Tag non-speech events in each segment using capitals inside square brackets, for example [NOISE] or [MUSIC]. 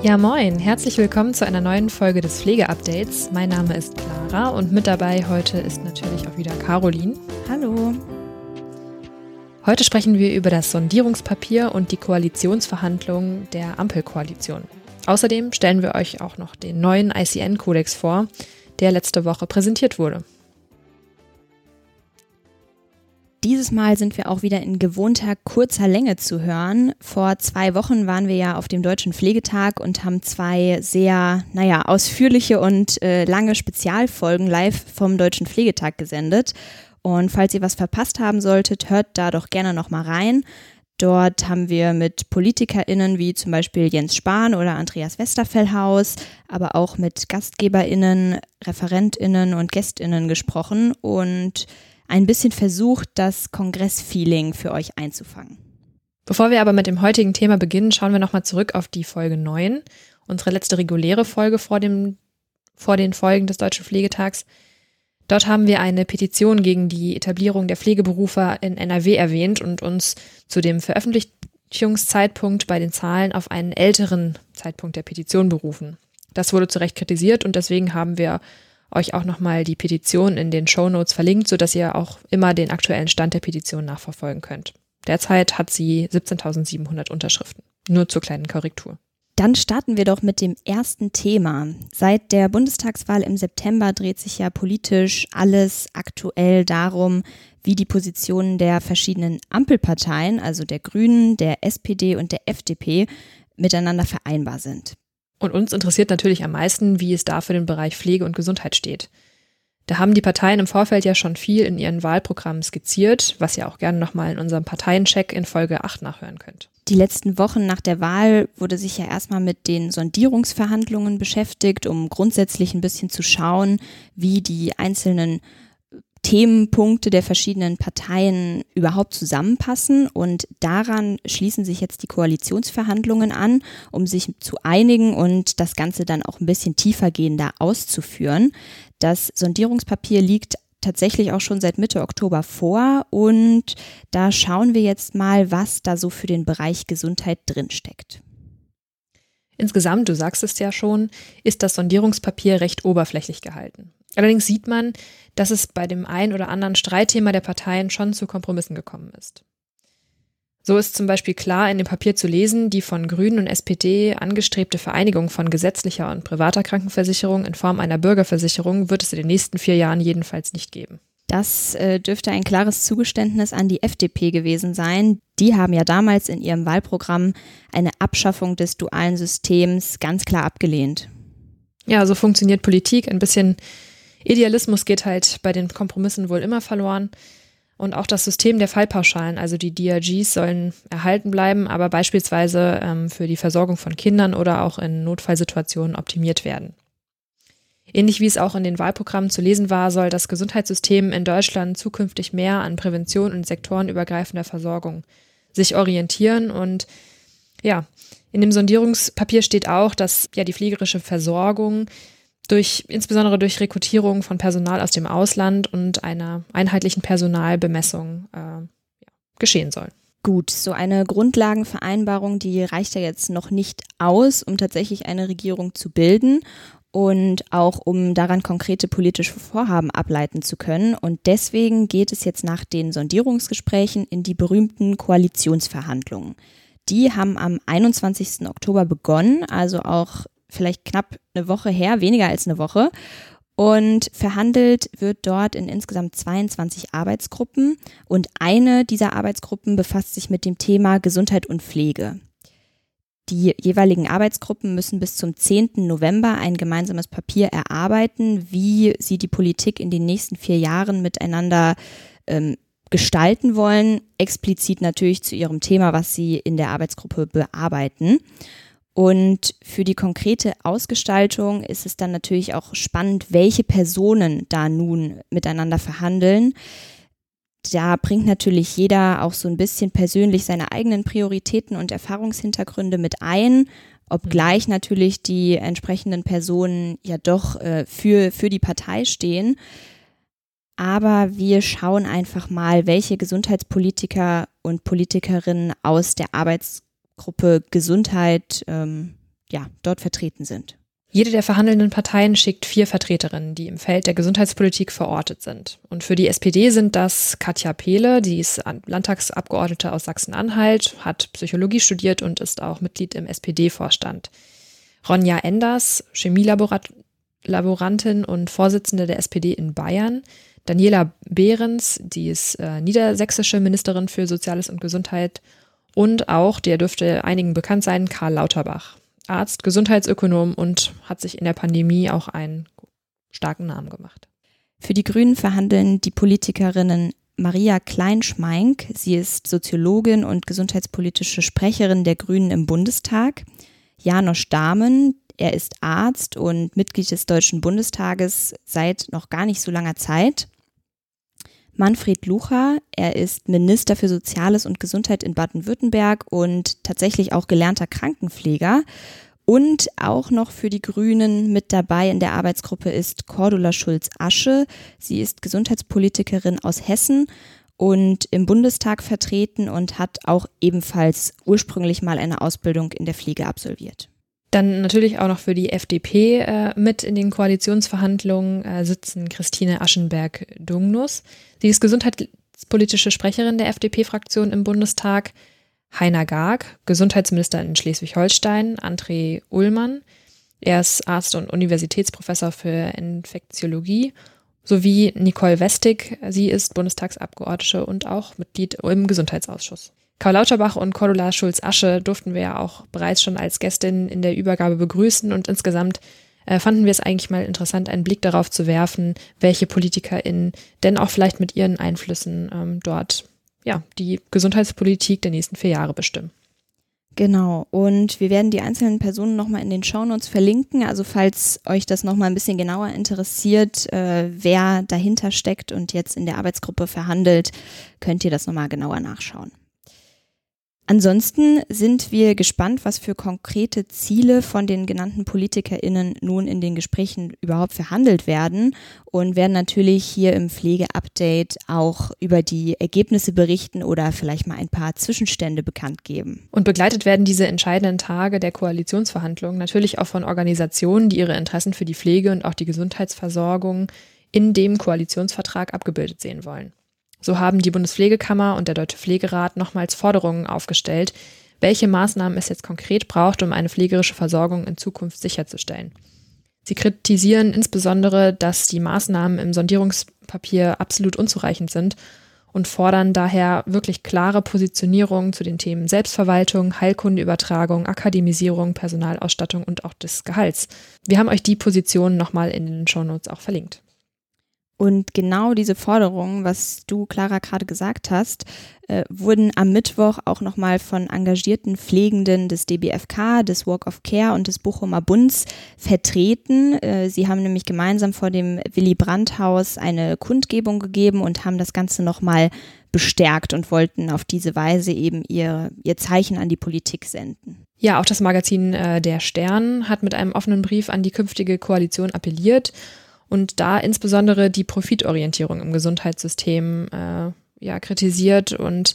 Ja, moin, herzlich willkommen zu einer neuen Folge des Pflegeupdates. Mein Name ist Clara und mit dabei heute ist natürlich auch wieder Caroline. Hallo. Heute sprechen wir über das Sondierungspapier und die Koalitionsverhandlungen der Ampelkoalition. Außerdem stellen wir euch auch noch den neuen ICN-Kodex vor, der letzte Woche präsentiert wurde. Dieses Mal sind wir auch wieder in gewohnter kurzer Länge zu hören. Vor zwei Wochen waren wir ja auf dem Deutschen Pflegetag und haben zwei sehr, naja, ausführliche und äh, lange Spezialfolgen live vom Deutschen Pflegetag gesendet. Und falls ihr was verpasst haben solltet, hört da doch gerne nochmal rein. Dort haben wir mit PolitikerInnen wie zum Beispiel Jens Spahn oder Andreas Westerfellhaus, aber auch mit GastgeberInnen, ReferentInnen und GästInnen gesprochen und ein bisschen versucht, das Kongressfeeling für euch einzufangen. Bevor wir aber mit dem heutigen Thema beginnen, schauen wir nochmal zurück auf die Folge 9, unsere letzte reguläre Folge vor, dem, vor den Folgen des Deutschen Pflegetags. Dort haben wir eine Petition gegen die Etablierung der Pflegeberufe in NRW erwähnt und uns zu dem Veröffentlichungszeitpunkt bei den Zahlen auf einen älteren Zeitpunkt der Petition berufen. Das wurde zu Recht kritisiert und deswegen haben wir euch auch nochmal die Petition in den Show Notes verlinkt, sodass ihr auch immer den aktuellen Stand der Petition nachverfolgen könnt. Derzeit hat sie 17.700 Unterschriften. Nur zur kleinen Korrektur. Dann starten wir doch mit dem ersten Thema. Seit der Bundestagswahl im September dreht sich ja politisch alles aktuell darum, wie die Positionen der verschiedenen Ampelparteien, also der Grünen, der SPD und der FDP, miteinander vereinbar sind. Und uns interessiert natürlich am meisten, wie es da für den Bereich Pflege und Gesundheit steht. Da haben die Parteien im Vorfeld ja schon viel in ihren Wahlprogrammen skizziert, was ihr auch gerne nochmal in unserem Parteiencheck in Folge 8 nachhören könnt. Die letzten Wochen nach der Wahl wurde sich ja erstmal mit den Sondierungsverhandlungen beschäftigt, um grundsätzlich ein bisschen zu schauen, wie die einzelnen Themenpunkte der verschiedenen Parteien überhaupt zusammenpassen. Und daran schließen sich jetzt die Koalitionsverhandlungen an, um sich zu einigen und das Ganze dann auch ein bisschen tiefergehender auszuführen. Das Sondierungspapier liegt tatsächlich auch schon seit Mitte Oktober vor und da schauen wir jetzt mal, was da so für den Bereich Gesundheit drinsteckt. Insgesamt, du sagst es ja schon, ist das Sondierungspapier recht oberflächlich gehalten. Allerdings sieht man, dass es bei dem ein oder anderen Streitthema der Parteien schon zu Kompromissen gekommen ist. So ist zum Beispiel klar in dem Papier zu lesen, die von Grünen und SPD angestrebte Vereinigung von gesetzlicher und privater Krankenversicherung in Form einer Bürgerversicherung wird es in den nächsten vier Jahren jedenfalls nicht geben. Das äh, dürfte ein klares Zugeständnis an die FDP gewesen sein. Die haben ja damals in ihrem Wahlprogramm eine Abschaffung des dualen Systems ganz klar abgelehnt. Ja, so funktioniert Politik. Ein bisschen Idealismus geht halt bei den Kompromissen wohl immer verloren. Und auch das System der Fallpauschalen, also die DRGs, sollen erhalten bleiben, aber beispielsweise ähm, für die Versorgung von Kindern oder auch in Notfallsituationen optimiert werden. Ähnlich wie es auch in den Wahlprogrammen zu lesen war, soll das Gesundheitssystem in Deutschland zukünftig mehr an Prävention und sektorenübergreifender Versorgung sich orientieren. Und ja, in dem Sondierungspapier steht auch, dass ja die pflegerische Versorgung durch, insbesondere durch Rekrutierung von Personal aus dem Ausland und einer einheitlichen Personalbemessung äh, geschehen soll. Gut, so eine Grundlagenvereinbarung, die reicht ja jetzt noch nicht aus, um tatsächlich eine Regierung zu bilden und auch um daran konkrete politische Vorhaben ableiten zu können. Und deswegen geht es jetzt nach den Sondierungsgesprächen in die berühmten Koalitionsverhandlungen. Die haben am 21. Oktober begonnen, also auch vielleicht knapp eine Woche her, weniger als eine Woche. Und verhandelt wird dort in insgesamt 22 Arbeitsgruppen. Und eine dieser Arbeitsgruppen befasst sich mit dem Thema Gesundheit und Pflege. Die jeweiligen Arbeitsgruppen müssen bis zum 10. November ein gemeinsames Papier erarbeiten, wie sie die Politik in den nächsten vier Jahren miteinander ähm, gestalten wollen, explizit natürlich zu ihrem Thema, was sie in der Arbeitsgruppe bearbeiten. Und für die konkrete Ausgestaltung ist es dann natürlich auch spannend, welche Personen da nun miteinander verhandeln. Da bringt natürlich jeder auch so ein bisschen persönlich seine eigenen Prioritäten und Erfahrungshintergründe mit ein, obgleich mhm. natürlich die entsprechenden Personen ja doch äh, für, für die Partei stehen. Aber wir schauen einfach mal, welche Gesundheitspolitiker und Politikerinnen aus der Arbeits Gruppe Gesundheit ähm, ja, dort vertreten sind. Jede der verhandelnden Parteien schickt vier Vertreterinnen, die im Feld der Gesundheitspolitik verortet sind. Und für die SPD sind das Katja Pehle, die ist Landtagsabgeordnete aus Sachsen-Anhalt, hat Psychologie studiert und ist auch Mitglied im SPD-Vorstand. Ronja Enders, Chemielaborantin und Vorsitzende der SPD in Bayern. Daniela Behrens, die ist äh, niedersächsische Ministerin für Soziales und Gesundheit und auch, der dürfte einigen bekannt sein, Karl Lauterbach. Arzt, Gesundheitsökonom und hat sich in der Pandemie auch einen starken Namen gemacht. Für die Grünen verhandeln die Politikerinnen Maria Kleinschmeink. Sie ist Soziologin und gesundheitspolitische Sprecherin der Grünen im Bundestag. Janosch Dahmen, er ist Arzt und Mitglied des Deutschen Bundestages seit noch gar nicht so langer Zeit. Manfred Lucha. Er ist Minister für Soziales und Gesundheit in Baden-Württemberg und tatsächlich auch gelernter Krankenpfleger. Und auch noch für die Grünen mit dabei in der Arbeitsgruppe ist Cordula Schulz-Asche. Sie ist Gesundheitspolitikerin aus Hessen und im Bundestag vertreten und hat auch ebenfalls ursprünglich mal eine Ausbildung in der Pflege absolviert. Dann natürlich auch noch für die FDP äh, mit in den Koalitionsverhandlungen äh, sitzen Christine Aschenberg-Dungnus. Sie ist gesundheitspolitische Sprecherin der FDP-Fraktion im Bundestag. Heiner Garg, Gesundheitsminister in Schleswig-Holstein. André Ullmann, er ist Arzt und Universitätsprofessor für Infektiologie. Sowie Nicole Westig, sie ist Bundestagsabgeordnete und auch Mitglied im Gesundheitsausschuss. Karl Lauterbach und Cordula Schulz-Asche durften wir ja auch bereits schon als Gästin in der Übergabe begrüßen und insgesamt äh, fanden wir es eigentlich mal interessant, einen Blick darauf zu werfen, welche PolitikerInnen denn auch vielleicht mit ihren Einflüssen ähm, dort ja, die Gesundheitspolitik der nächsten vier Jahre bestimmen. Genau, und wir werden die einzelnen Personen nochmal in den Shownotes verlinken. Also falls euch das nochmal ein bisschen genauer interessiert, äh, wer dahinter steckt und jetzt in der Arbeitsgruppe verhandelt, könnt ihr das nochmal genauer nachschauen. Ansonsten sind wir gespannt, was für konkrete Ziele von den genannten PolitikerInnen nun in den Gesprächen überhaupt verhandelt werden und werden natürlich hier im Pflegeupdate auch über die Ergebnisse berichten oder vielleicht mal ein paar Zwischenstände bekannt geben. Und begleitet werden diese entscheidenden Tage der Koalitionsverhandlungen natürlich auch von Organisationen, die ihre Interessen für die Pflege und auch die Gesundheitsversorgung in dem Koalitionsvertrag abgebildet sehen wollen. So haben die Bundespflegekammer und der Deutsche Pflegerat nochmals Forderungen aufgestellt, welche Maßnahmen es jetzt konkret braucht, um eine pflegerische Versorgung in Zukunft sicherzustellen. Sie kritisieren insbesondere, dass die Maßnahmen im Sondierungspapier absolut unzureichend sind und fordern daher wirklich klare Positionierungen zu den Themen Selbstverwaltung, Heilkundeübertragung, Akademisierung, Personalausstattung und auch des Gehalts. Wir haben euch die Positionen nochmal in den Shownotes auch verlinkt. Und genau diese Forderungen, was du, Clara, gerade gesagt hast, äh, wurden am Mittwoch auch nochmal von engagierten Pflegenden des DBFK, des Walk of Care und des Bochumer Bunds vertreten. Äh, sie haben nämlich gemeinsam vor dem Willy Brandt Haus eine Kundgebung gegeben und haben das Ganze nochmal bestärkt und wollten auf diese Weise eben ihr, ihr Zeichen an die Politik senden. Ja, auch das Magazin äh, Der Stern hat mit einem offenen Brief an die künftige Koalition appelliert und da insbesondere die Profitorientierung im Gesundheitssystem äh, ja, kritisiert und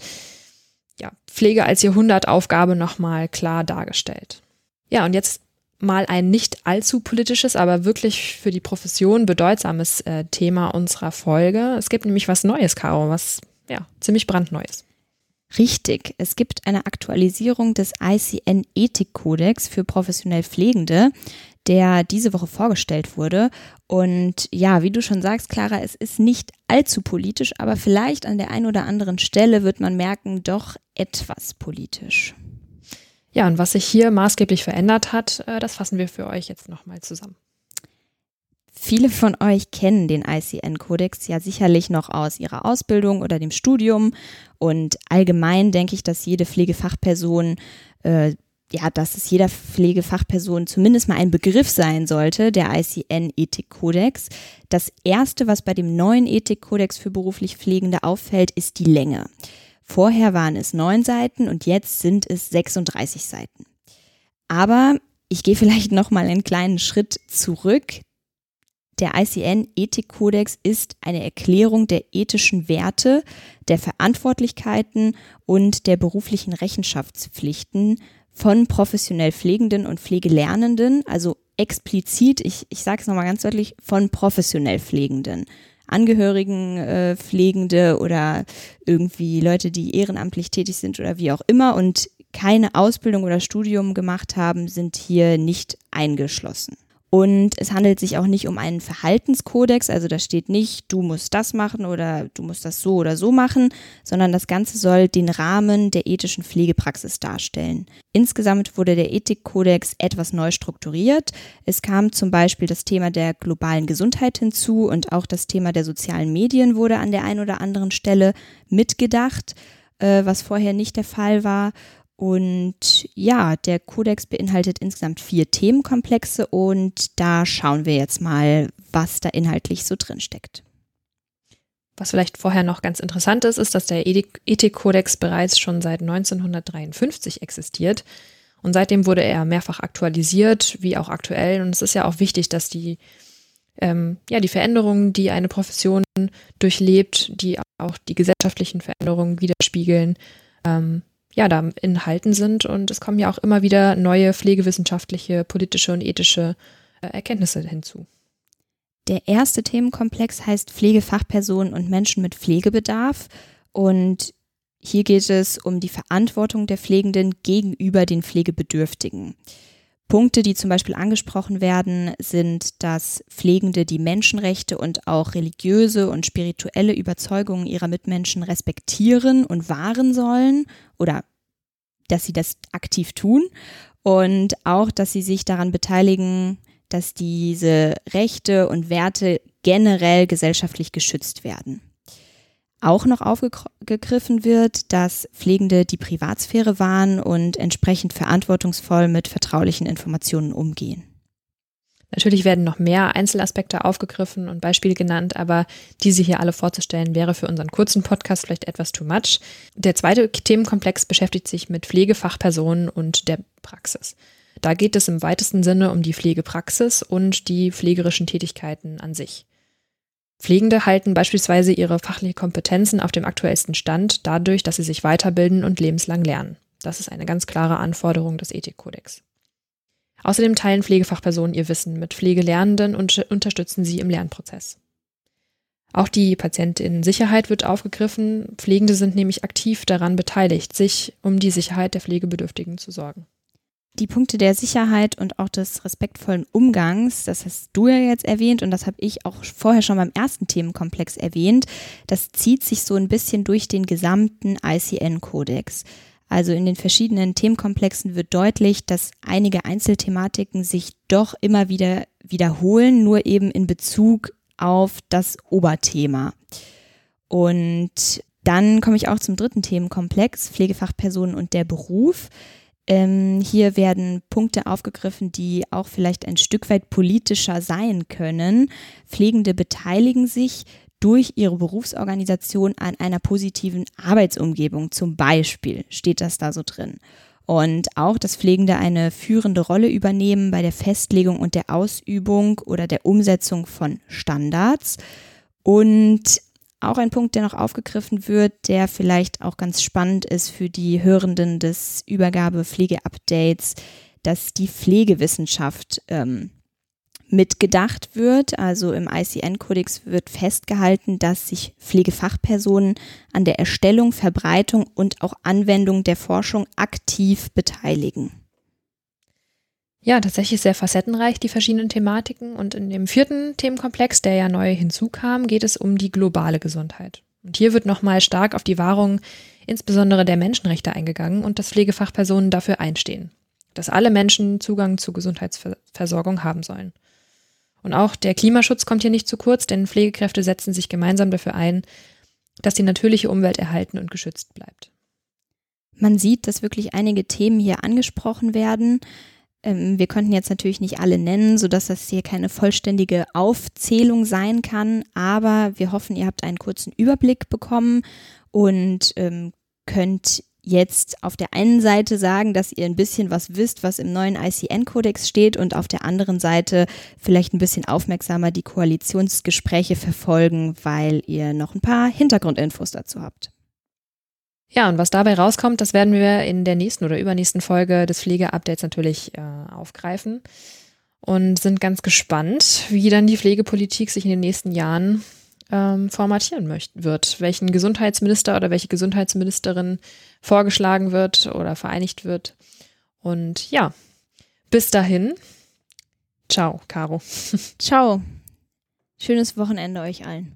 ja, Pflege als Jahrhundertaufgabe nochmal klar dargestellt. Ja, und jetzt mal ein nicht allzu politisches, aber wirklich für die Profession bedeutsames äh, Thema unserer Folge. Es gibt nämlich was Neues, Caro, was ja ziemlich brandneues. Richtig, es gibt eine Aktualisierung des ICN-Ethikkodex für professionell Pflegende, der diese Woche vorgestellt wurde. Und ja, wie du schon sagst, Clara, es ist nicht allzu politisch, aber vielleicht an der einen oder anderen Stelle wird man merken, doch etwas politisch. Ja, und was sich hier maßgeblich verändert hat, äh, das fassen wir für euch jetzt nochmal zusammen. Viele von euch kennen den ICN-Kodex ja sicherlich noch aus ihrer Ausbildung oder dem Studium. Und allgemein denke ich, dass jede Pflegefachperson äh, ja, dass es jeder Pflegefachperson zumindest mal ein Begriff sein sollte, der ICN-Ethikkodex. Das erste, was bei dem neuen Ethikkodex für beruflich Pflegende auffällt, ist die Länge. Vorher waren es neun Seiten und jetzt sind es 36 Seiten. Aber ich gehe vielleicht noch mal einen kleinen Schritt zurück. Der ICN-Ethikkodex ist eine Erklärung der ethischen Werte, der Verantwortlichkeiten und der beruflichen Rechenschaftspflichten von professionell Pflegenden und Pflegelernenden, also explizit, ich, ich sage es nochmal ganz deutlich, von professionell Pflegenden. Angehörigen, äh, Pflegende oder irgendwie Leute, die ehrenamtlich tätig sind oder wie auch immer und keine Ausbildung oder Studium gemacht haben, sind hier nicht eingeschlossen. Und es handelt sich auch nicht um einen Verhaltenskodex, also da steht nicht, du musst das machen oder du musst das so oder so machen, sondern das Ganze soll den Rahmen der ethischen Pflegepraxis darstellen. Insgesamt wurde der Ethikkodex etwas neu strukturiert. Es kam zum Beispiel das Thema der globalen Gesundheit hinzu und auch das Thema der sozialen Medien wurde an der einen oder anderen Stelle mitgedacht, äh, was vorher nicht der Fall war. Und ja, der Kodex beinhaltet insgesamt vier Themenkomplexe und da schauen wir jetzt mal, was da inhaltlich so drin steckt. Was vielleicht vorher noch ganz interessant ist, ist, dass der Ethikkodex bereits schon seit 1953 existiert. Und seitdem wurde er mehrfach aktualisiert, wie auch aktuell. Und es ist ja auch wichtig, dass die, ähm, ja, die Veränderungen, die eine Profession durchlebt, die auch die gesellschaftlichen Veränderungen widerspiegeln, ähm, ja, da enthalten sind. Und es kommen ja auch immer wieder neue pflegewissenschaftliche, politische und ethische äh, Erkenntnisse hinzu. Der erste Themenkomplex heißt Pflegefachpersonen und Menschen mit Pflegebedarf. Und hier geht es um die Verantwortung der Pflegenden gegenüber den Pflegebedürftigen. Punkte, die zum Beispiel angesprochen werden, sind, dass Pflegende die Menschenrechte und auch religiöse und spirituelle Überzeugungen ihrer Mitmenschen respektieren und wahren sollen oder dass sie das aktiv tun und auch, dass sie sich daran beteiligen, dass diese Rechte und Werte generell gesellschaftlich geschützt werden auch noch aufgegriffen wird, dass Pflegende die Privatsphäre wahren und entsprechend verantwortungsvoll mit vertraulichen Informationen umgehen. Natürlich werden noch mehr Einzelaspekte aufgegriffen und Beispiele genannt, aber diese hier alle vorzustellen wäre für unseren kurzen Podcast vielleicht etwas too much. Der zweite Themenkomplex beschäftigt sich mit Pflegefachpersonen und der Praxis. Da geht es im weitesten Sinne um die Pflegepraxis und die pflegerischen Tätigkeiten an sich. Pflegende halten beispielsweise ihre fachliche Kompetenzen auf dem aktuellsten Stand dadurch, dass sie sich weiterbilden und lebenslang lernen. Das ist eine ganz klare Anforderung des Ethikkodex. Außerdem teilen Pflegefachpersonen ihr Wissen mit Pflegelernenden und unterstützen sie im Lernprozess. Auch die Patientinnensicherheit wird aufgegriffen. Pflegende sind nämlich aktiv daran beteiligt, sich um die Sicherheit der Pflegebedürftigen zu sorgen die Punkte der Sicherheit und auch des respektvollen Umgangs, das hast du ja jetzt erwähnt und das habe ich auch vorher schon beim ersten Themenkomplex erwähnt, das zieht sich so ein bisschen durch den gesamten ICN-Kodex. Also in den verschiedenen Themenkomplexen wird deutlich, dass einige Einzelthematiken sich doch immer wieder wiederholen, nur eben in Bezug auf das Oberthema. Und dann komme ich auch zum dritten Themenkomplex, Pflegefachpersonen und der Beruf. Ähm, hier werden Punkte aufgegriffen, die auch vielleicht ein Stück weit politischer sein können. Pflegende beteiligen sich durch ihre Berufsorganisation an einer positiven Arbeitsumgebung. Zum Beispiel steht das da so drin. Und auch, dass Pflegende eine führende Rolle übernehmen bei der Festlegung und der Ausübung oder der Umsetzung von Standards. Und auch ein Punkt, der noch aufgegriffen wird, der vielleicht auch ganz spannend ist für die Hörenden des Übergabe-Pflege-Updates, dass die Pflegewissenschaft ähm, mitgedacht wird. Also im ICN-Kodex wird festgehalten, dass sich Pflegefachpersonen an der Erstellung, Verbreitung und auch Anwendung der Forschung aktiv beteiligen. Ja, tatsächlich sehr facettenreich, die verschiedenen Thematiken. Und in dem vierten Themenkomplex, der ja neu hinzukam, geht es um die globale Gesundheit. Und hier wird nochmal stark auf die Wahrung insbesondere der Menschenrechte eingegangen und dass Pflegefachpersonen dafür einstehen, dass alle Menschen Zugang zu Gesundheitsversorgung haben sollen. Und auch der Klimaschutz kommt hier nicht zu kurz, denn Pflegekräfte setzen sich gemeinsam dafür ein, dass die natürliche Umwelt erhalten und geschützt bleibt. Man sieht, dass wirklich einige Themen hier angesprochen werden. Ähm, wir konnten jetzt natürlich nicht alle nennen, sodass das hier keine vollständige Aufzählung sein kann, aber wir hoffen, ihr habt einen kurzen Überblick bekommen und ähm, könnt jetzt auf der einen Seite sagen, dass ihr ein bisschen was wisst, was im neuen ICN-Kodex steht und auf der anderen Seite vielleicht ein bisschen aufmerksamer die Koalitionsgespräche verfolgen, weil ihr noch ein paar Hintergrundinfos dazu habt. Ja, und was dabei rauskommt, das werden wir in der nächsten oder übernächsten Folge des Pflegeupdates natürlich äh, aufgreifen und sind ganz gespannt, wie dann die Pflegepolitik sich in den nächsten Jahren ähm, formatieren möcht wird, welchen Gesundheitsminister oder welche Gesundheitsministerin vorgeschlagen wird oder vereinigt wird. Und ja, bis dahin. Ciao, Caro. [LAUGHS] Ciao. Schönes Wochenende euch allen.